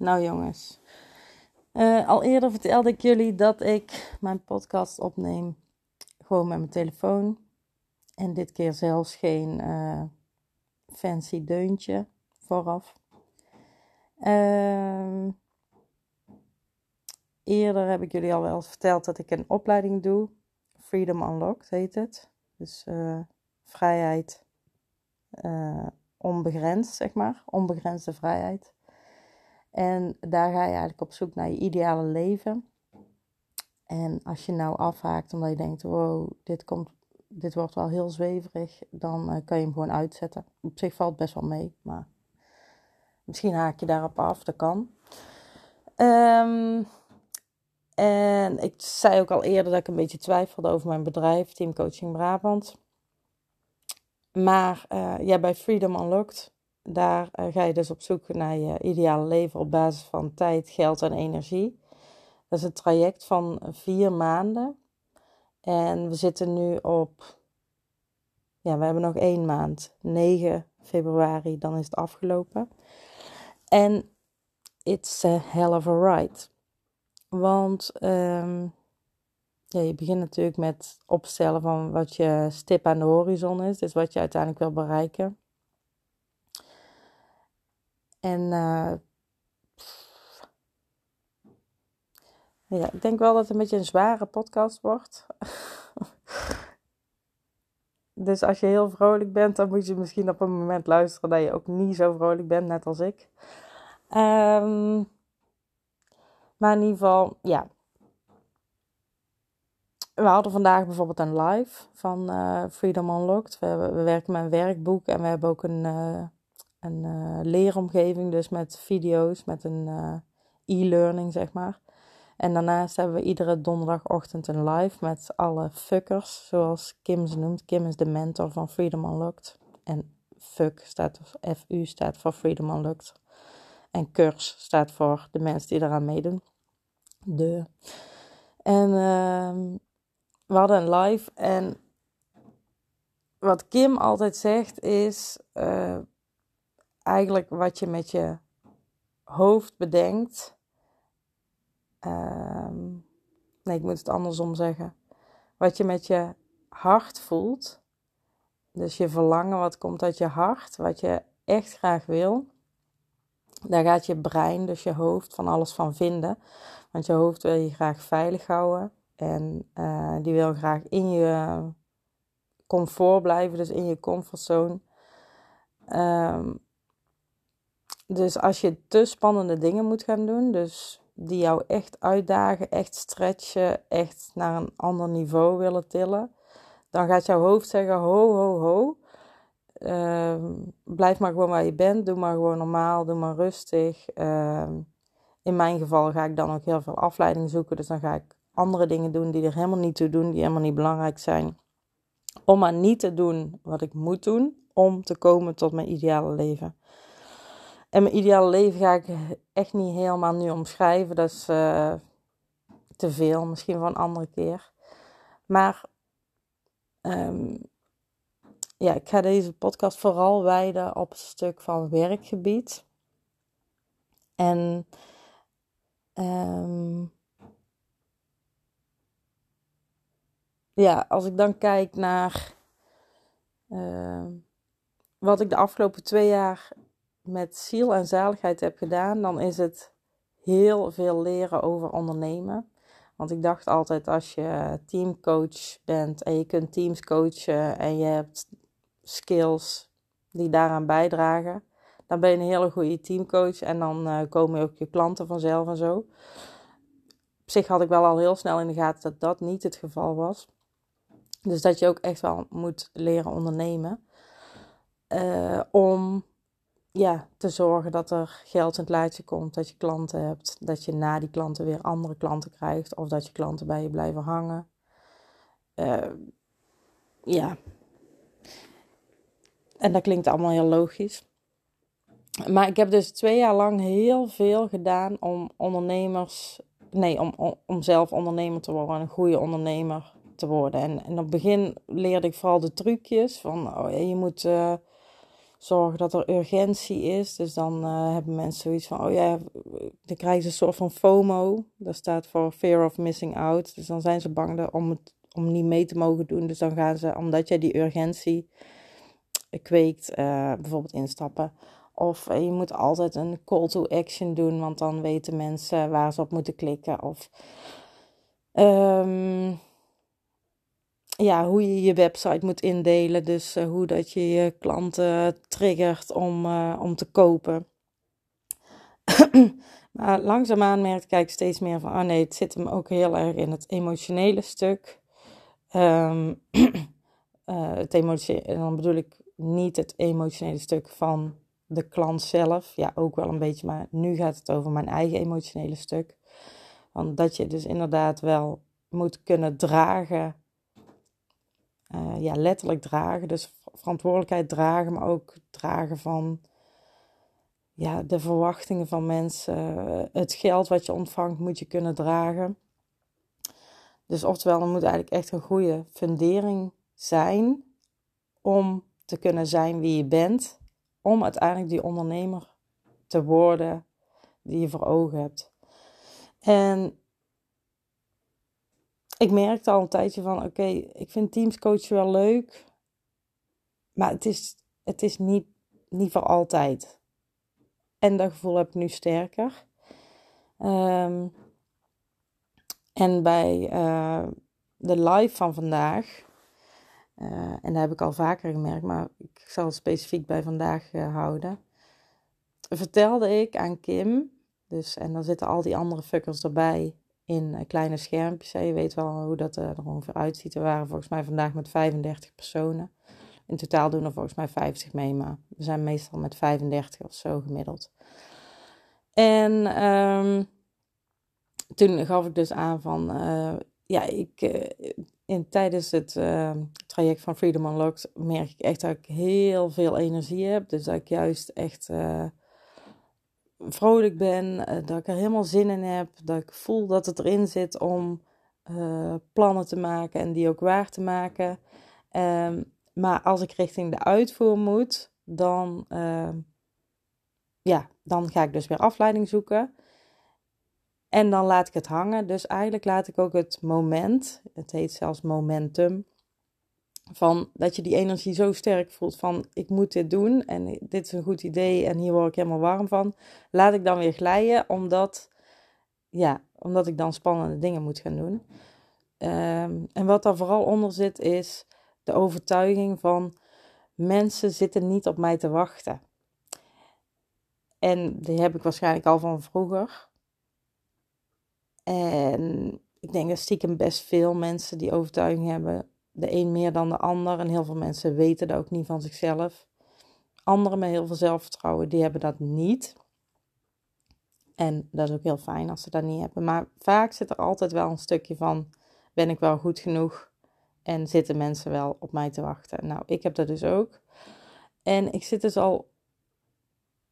Nou jongens, uh, al eerder vertelde ik jullie dat ik mijn podcast opneem gewoon met mijn telefoon. En dit keer zelfs geen uh, fancy deuntje vooraf. Uh, eerder heb ik jullie al wel eens verteld dat ik een opleiding doe. Freedom Unlocked heet het. Dus uh, vrijheid onbegrensd, zeg maar. Onbegrensde vrijheid. En daar ga je eigenlijk op zoek naar je ideale leven. En als je nou afhaakt omdat je denkt, wow, dit, komt, dit wordt wel heel zweverig, dan uh, kan je hem gewoon uitzetten. Op zich valt best wel mee, maar misschien haak je daarop af, dat kan. Um, en ik zei ook al eerder dat ik een beetje twijfelde over mijn bedrijf, Team Coaching Brabant. Maar uh, ja, bij Freedom Unlocked daar uh, ga je dus op zoek naar je ideale leven op basis van tijd, geld en energie. Dat is een traject van vier maanden. En we zitten nu op. Ja, we hebben nog één maand. 9 februari, dan is het afgelopen. En it's a hell of a ride. Want um, ja, je begint natuurlijk met opstellen van wat je stip aan de horizon is. Dus wat je uiteindelijk wil bereiken. En uh, ja, ik denk wel dat het een beetje een zware podcast wordt. dus als je heel vrolijk bent, dan moet je misschien op een moment luisteren dat je ook niet zo vrolijk bent, net als ik. Um, maar in ieder geval, ja. We hadden vandaag bijvoorbeeld een live van uh, Freedom Unlocked. We, we, werken met een werkboek en we hebben ook een, uh, een uh, leeromgeving, dus met video's, met een uh, e-learning, zeg maar. En daarnaast hebben we iedere donderdagochtend een live met alle fuckers, zoals Kim ze noemt. Kim is de mentor van Freedom Unlocked. En fuck staat, FU staat voor Freedom Unlocked. En kurs staat voor de mensen die eraan meedoen. De. En uh, we hadden een live en wat Kim altijd zegt is, uh, eigenlijk wat je met je hoofd bedenkt. Um, nee, ik moet het andersom zeggen. Wat je met je hart voelt. Dus je verlangen wat komt uit je hart, wat je echt graag wil. Daar gaat je brein, dus je hoofd, van alles van vinden. Want je hoofd wil je graag veilig houden. En uh, die wil graag in je comfort blijven, dus in je comfortzone. Um, dus als je te spannende dingen moet gaan doen, dus die jou echt uitdagen, echt stretchen, echt naar een ander niveau willen tillen, dan gaat jouw hoofd zeggen: ho, ho, ho. Uh, blijf maar gewoon waar je bent. Doe maar gewoon normaal. Doe maar rustig. Uh, in mijn geval ga ik dan ook heel veel afleiding zoeken. Dus dan ga ik andere dingen doen die er helemaal niet toe doen, die helemaal niet belangrijk zijn. Om maar niet te doen wat ik moet doen om te komen tot mijn ideale leven. En mijn ideale leven ga ik echt niet helemaal nu omschrijven. Dat is uh, te veel, misschien voor een andere keer. Maar um, ja, ik ga deze podcast vooral wijden op het stuk van werkgebied. En um, ja, als ik dan kijk naar uh, wat ik de afgelopen twee jaar met ziel en zaligheid heb gedaan, dan is het heel veel leren over ondernemen. Want ik dacht altijd als je teamcoach bent en je kunt teams coachen en je hebt skills die daaraan bijdragen, dan ben je een hele goede teamcoach en dan uh, komen ook je klanten vanzelf en zo. Op zich had ik wel al heel snel in de gaten dat dat niet het geval was. Dus dat je ook echt wel moet leren ondernemen. Uh, om ja, te zorgen dat er geld in het laadje komt, dat je klanten hebt, dat je na die klanten weer andere klanten krijgt of dat je klanten bij je blijven hangen. Uh, ja. En dat klinkt allemaal heel logisch. Maar ik heb dus twee jaar lang heel veel gedaan om ondernemers, nee, om, om, zelf ondernemer te worden, een goede ondernemer te worden. En, en op het begin leerde ik vooral de trucjes van, oh, je moet. Uh, zorgen dat er urgentie is. Dus dan uh, hebben mensen zoiets van, oh ja, dan krijgen ze een soort van FOMO. Dat staat voor Fear of Missing Out. Dus dan zijn ze bang om, het, om niet mee te mogen doen. Dus dan gaan ze, omdat jij die urgentie kweekt, uh, bijvoorbeeld instappen. Of je moet altijd een call to action doen, want dan weten mensen waar ze op moeten klikken. Of um, ja, hoe je je website moet indelen. Dus uh, hoe dat je je klanten triggert om, uh, om te kopen. maar langzaamaan merk ik steeds meer van, oh nee, het zit hem ook heel erg in het emotionele stuk. Um, uh, het emotionele, en dan bedoel ik niet het emotionele stuk van de klant zelf. Ja, ook wel een beetje, maar nu gaat het over mijn eigen emotionele stuk. Want dat je dus inderdaad wel moet kunnen dragen uh, ja, letterlijk dragen. Dus verantwoordelijkheid dragen, maar ook dragen van ja, de verwachtingen van mensen. Het geld wat je ontvangt moet je kunnen dragen. Dus oftewel, er moet eigenlijk echt een goede fundering zijn om te kunnen zijn wie je bent. Om uiteindelijk die ondernemer te worden die je voor ogen hebt. En ik merkte al een tijdje van, oké, ik vind teamscoachen wel leuk, maar het is, het is niet, niet voor altijd. En dat gevoel heb ik nu sterker. Ehm, en bij uh, de live van vandaag, uh, en dat heb ik al vaker gemerkt, maar ik zal het specifiek bij vandaag uh, houden, vertelde ik aan Kim, dus, en dan zitten al die andere fuckers erbij, in eh, kleine schermpjes. Je weet wel hoe dat er ongeveer uitziet. We waren volgens mij vandaag met 35 personen. In totaal doen er volgens mij 50 mee, maar we zijn meestal met 35 of zo gemiddeld. En um, toen gaf ik dus aan van, uh, ja, ik, in, tijdens het uh, traject van Freedom Unlocked merk ik echt dat ik heel veel energie heb. Dus dat ik juist echt vrolijk ben, eh, dat ik er helemaal zin in heb, dat ik voel dat het erin zit om uh, plannen te maken en die ook waar te maken. Um, maar als ik richting de uitvoer moet, dan, uh, ja, dan ga ik dus weer afleiding zoeken. En dan laat ik het hangen. Dus eigenlijk laat ik ook het moment, het heet zelfs momentum, van dat je die energie zo sterk voelt van ik moet dit doen en dit is een goed idee en hier word ik helemaal warm van. Laat ik dan weer glijden omdat, ja, omdat ik dan spannende dingen moet gaan doen. Um, en wat daar vooral onder zit is de overtuiging van mensen zitten niet op mij te wachten. En die heb ik waarschijnlijk al van vroeger. En ik denk dat stiekem best veel mensen die overtuiging hebben de een meer dan de ander. En heel veel mensen weten dat ook niet van zichzelf. Anderen met heel veel zelfvertrouwen, die hebben dat niet. En dat is ook heel fijn als ze dat niet hebben. Maar vaak zit er altijd wel een stukje van: ben ik wel goed genoeg? En zitten mensen wel op mij te wachten? Nou, ik heb dat dus ook. En ik zit dus al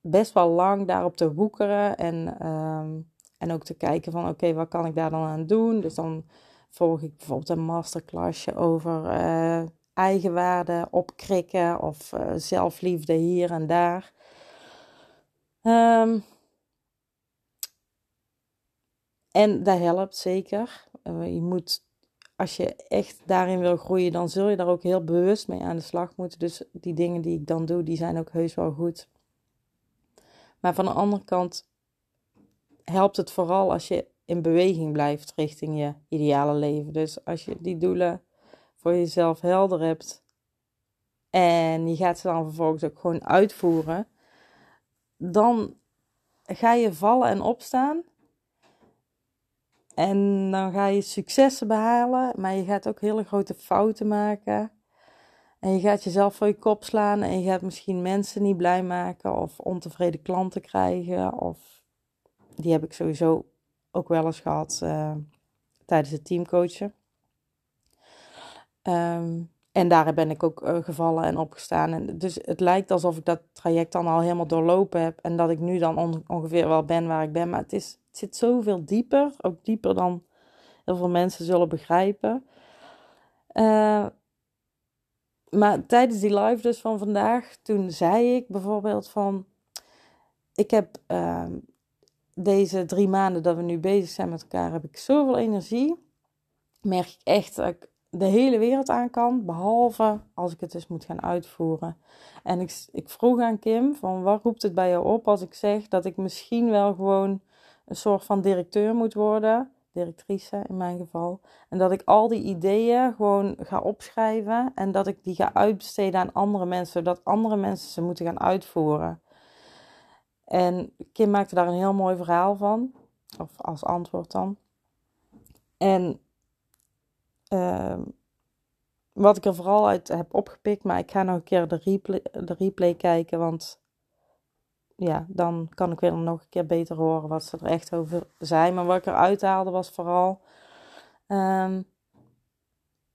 best wel lang daarop te woekeren. En, ehm, en ook te kijken van: oké, wat kan ik daar dan aan doen? Dus dan volg ik bijvoorbeeld een masterclassje over uh, eigenwaarde opkrikken of uh, zelfliefde hier en daar. Um, en dat helpt zeker. Uh, je moet, als je echt daarin wil groeien, dan zul je daar ook heel bewust mee aan de slag moeten. Dus die dingen die ik dan doe, die zijn ook heus wel goed. Maar van de andere kant helpt het vooral als je in beweging blijft richting je ideale leven. Dus als je die doelen voor jezelf helder hebt en je gaat ze dan vervolgens ook gewoon uitvoeren, dan ga je vallen en opstaan. En dan ga je successen behalen, maar je gaat ook hele grote fouten maken. En je gaat jezelf voor je kop slaan en je gaat misschien mensen niet blij maken of ontevreden klanten krijgen. Of die heb ik sowieso ook wel eens gehad uh, tijdens het teamcoachen. Um, en daar ben ik ook uh, gevallen en opgestaan. En dus het lijkt alsof ik dat traject dan al helemaal doorlopen heb. En dat ik nu dan on ongeveer wel ben waar ik ben. Maar het, is, het zit zoveel dieper. Ook dieper dan heel veel mensen zullen begrijpen. Uh, maar tijdens die live dus van vandaag, toen zei ik bijvoorbeeld van, ik heb ehm, deze drie maanden dat we nu bezig zijn met elkaar, heb ik zoveel energie. Merk ik echt dat ik de hele wereld aan kan, behalve als ik het dus moet gaan uitvoeren. En ik, ik vroeg aan Kim van wat roept het bij jou op als ik zeg dat ik misschien wel gewoon een soort van directeur moet worden, directrice in mijn geval. En dat ik al die ideeën gewoon ga opschrijven en dat ik die ga uitbesteden aan andere mensen, zodat andere mensen ze moeten gaan uitvoeren. En Kim maakte daar een heel mooi verhaal van, of als antwoord dan. En uh, wat ik er vooral uit heb opgepikt, maar ik ga nog een keer de replay, de replay kijken, want ja, dan kan ik weer nog een keer beter horen wat ze er echt over zijn. Maar wat ik eruit haalde was vooral, um,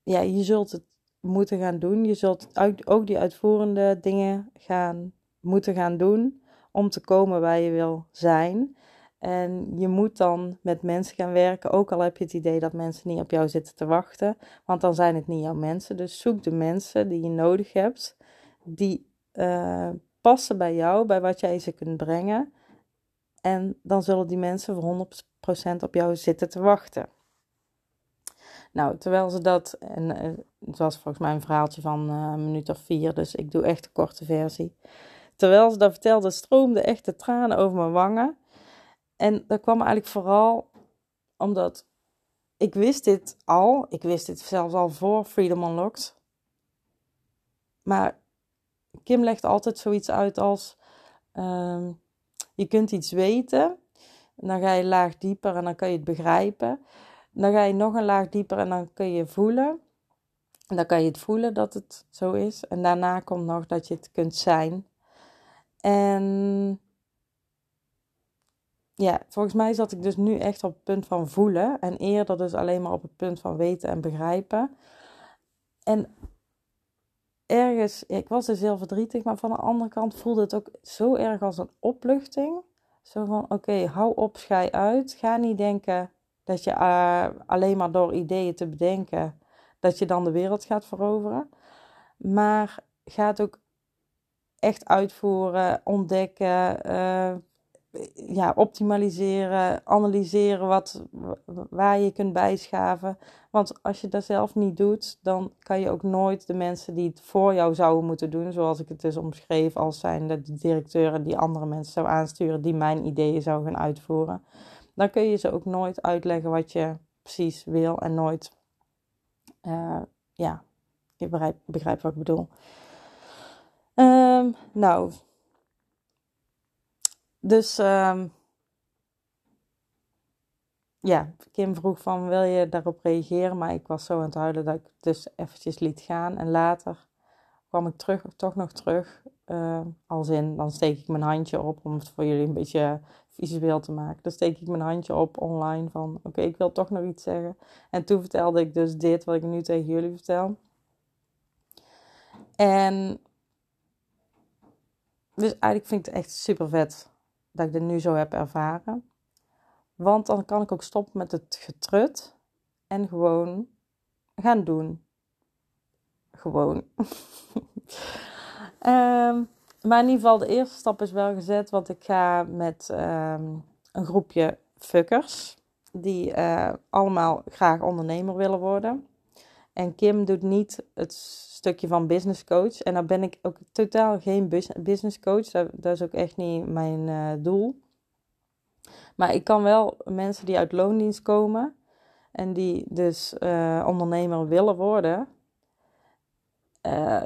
ja, je zult het moeten gaan doen. Je zult ook die uitvoerende dingen gaan moeten gaan doen om te komen waar je wil zijn. En je moet dan met mensen gaan werken, ook al heb je het idee dat mensen niet op jou zitten te wachten, want dan zijn het niet jouw mensen. Dus zoek de mensen die je nodig hebt, die uh, passen bij jou, bij wat jij ze kunt brengen. En dan zullen die mensen voor 100% op jou zitten te wachten. Nou, terwijl ze dat, en uh, het was volgens mij een verhaaltje van uh, een minuut of vier, dus ik doe echt de korte versie. Terwijl ze dat vertelde, stroomden echt de tranen over mijn wangen. En dat kwam eigenlijk vooral omdat ik wist dit al. Ik wist dit zelfs al voor Freedom Unlocked. Maar Kim legt altijd zoiets uit als: ehm, je kunt iets weten, dan ga je laag dieper en dan kan je het begrijpen. Dan ga je nog een laag dieper en dan kun je voelen. En dan kan je het voelen dat het zo is. En daarna komt nog dat je het kunt zijn. En ja, volgens mij zat ik dus nu echt op het punt van voelen. En eerder dus alleen maar op het punt van weten en begrijpen. En ergens, ik was dus heel verdrietig, maar van de andere kant voelde het ook zo erg als een opluchting. Zo van, oké, hou op, schij uit. Ga niet denken dat je uh, alleen maar door ideeën te bedenken, dat je dan de wereld gaat veroveren. Maar ga het ook echt uitvoeren, ontdekken, uh, ja, optimaliseren, analyseren wat, waar je kunt bijschaven. Want als je dat zelf niet doet, dan kan je ook nooit de mensen die het voor jou zouden moeten doen, zoals ik het dus omschreef, als zijn de directeuren die andere mensen zou aansturen, die mijn ideeën zou gaan uitvoeren. Dan kun je ze ook nooit uitleggen wat je precies wil en nooit, uh, ja, je begrijpt wat ik bedoel. Um, nou, dus um, ja, Kim vroeg van wil je daarop reageren, maar ik was zo aan het huilen dat ik het dus eventjes liet gaan. En later kwam ik terug, toch nog terug, uh, als in, dan steek ik mijn handje op om het voor jullie een beetje visueel te maken. Dan steek ik mijn handje op online van oké, ik wil toch nog iets zeggen. En toen vertelde ik dus dit wat ik nu tegen jullie vertel. En dus eigenlijk vind ik het echt super vet dat ik dit nu zo heb ervaren. Want dan kan ik ook stoppen met het getrut en gewoon gaan doen. Gewoon. um, maar in ieder geval, de eerste stap is wel gezet, want ik ga met um, een groepje fuckers die uh, allemaal graag ondernemer willen worden. En Kim doet niet het stukje van business coach. En daar ben ik ook totaal geen business coach. Dat, is ook echt niet mijn uh, doel. Maar ik kan wel mensen die uit loondienst komen en die dus uh, ondernemer willen worden. Uh,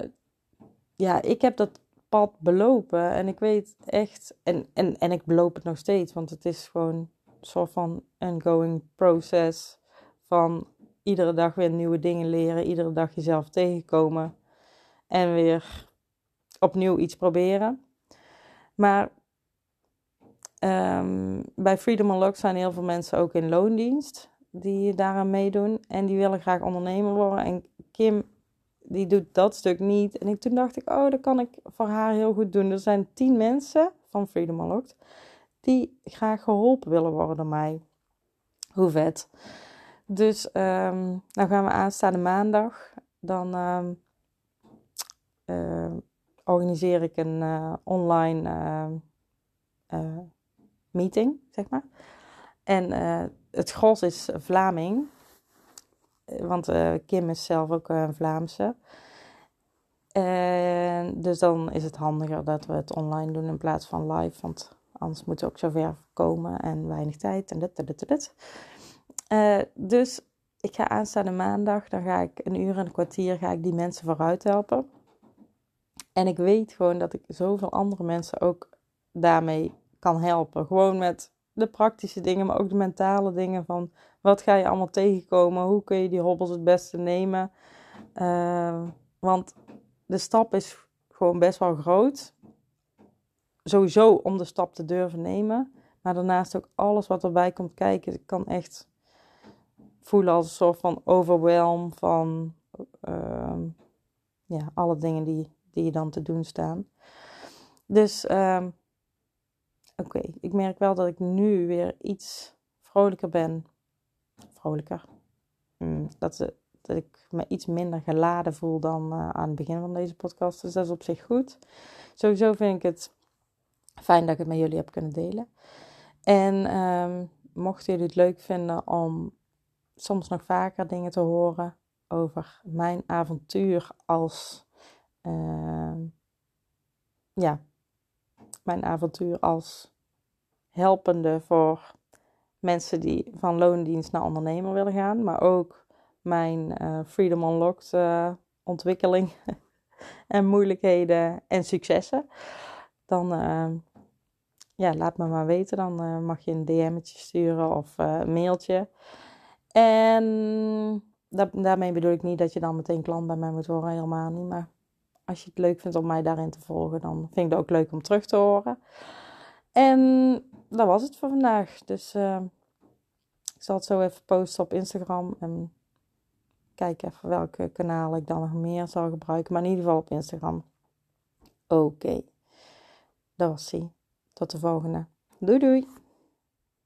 ja, ik heb dat pad belopen en ik weet echt, en, en, en ik beloop het nog steeds, want het is gewoon een soort van ongoing process van iedere dag weer nieuwe dingen leren, iedere dag jezelf tegenkomen en weer opnieuw iets proberen. Maar um, bij Freedom Unlocked zijn heel veel mensen ook in loondienst die daaraan meedoen en die willen graag ondernemer worden. En Kim, die doet dat stuk niet. En ik, toen dacht ik, oh, dat kan ik voor haar heel goed doen. Er zijn tien mensen van Freedom Unlocked die graag geholpen willen worden door mij. Hoe vet. Dus um, nou gaan we aanstaande maandag. Dan um, organiseer ik een online meeting, zeg maar. En het gros is Vlaming. Want Kim is zelf ook een Vlaamse. En dus dan is het handiger dat we het online doen in plaats van live. Want anders moet het ook zover komen en weinig tijd en dit, dit, dit, dit. Uh, dus ik ga aanstaande maandag, dan ga ik een uur en een kwartier ga ik die mensen vooruit helpen. En ik weet gewoon dat ik zoveel andere mensen ook daarmee kan helpen. Gewoon met de praktische dingen, maar ook de mentale dingen van wat ga je allemaal tegenkomen? Hoe kun je die hobbels het beste nemen? Uh, want de stap is gewoon best wel groot. Sowieso om de stap te durven nemen. Maar daarnaast ook alles wat erbij komt kijken. Kan echt voelen als een soort van overwhelm van uh, ja, alle dingen die, die je dan te doen staan. Dus uh, oké, ik merk wel dat ik nu weer iets vrolijker ben. Vrolijker. Mm, dat, dat ik me iets minder geladen voel dan uh, aan het begin van deze podcast. Dus dat is op zich goed. Sowieso vind ik het fijn dat ik het met jullie heb kunnen delen. En um, mochten jullie het leuk vinden om soms nog vaker dingen te horen over mijn avontuur als. Uh, ja, mijn avontuur als helpende voor mensen die van loondienst naar ondernemer willen gaan, maar ook mijn uh, Freedom Unlocked uh, ontwikkeling en moeilijkheden en successen, dan uh, ja, laat me maar weten. Dan mag je een DM'tje sturen of een mailtje. En daarmee bedoel ik niet dat je dan meteen klant bij mij moet worden, helemaal niet. Maar als je het leuk vindt om mij daarin te volgen, dan vind ik het ook leuk om terug te horen. En dat was het voor vandaag. Dus ik zal het zo even posten op Instagram. En kijk even welke kanalen ik dan nog meer zal gebruiken. Maar in ieder geval op Instagram. Oké. Dat was ie. Tot de volgende. Doei doei.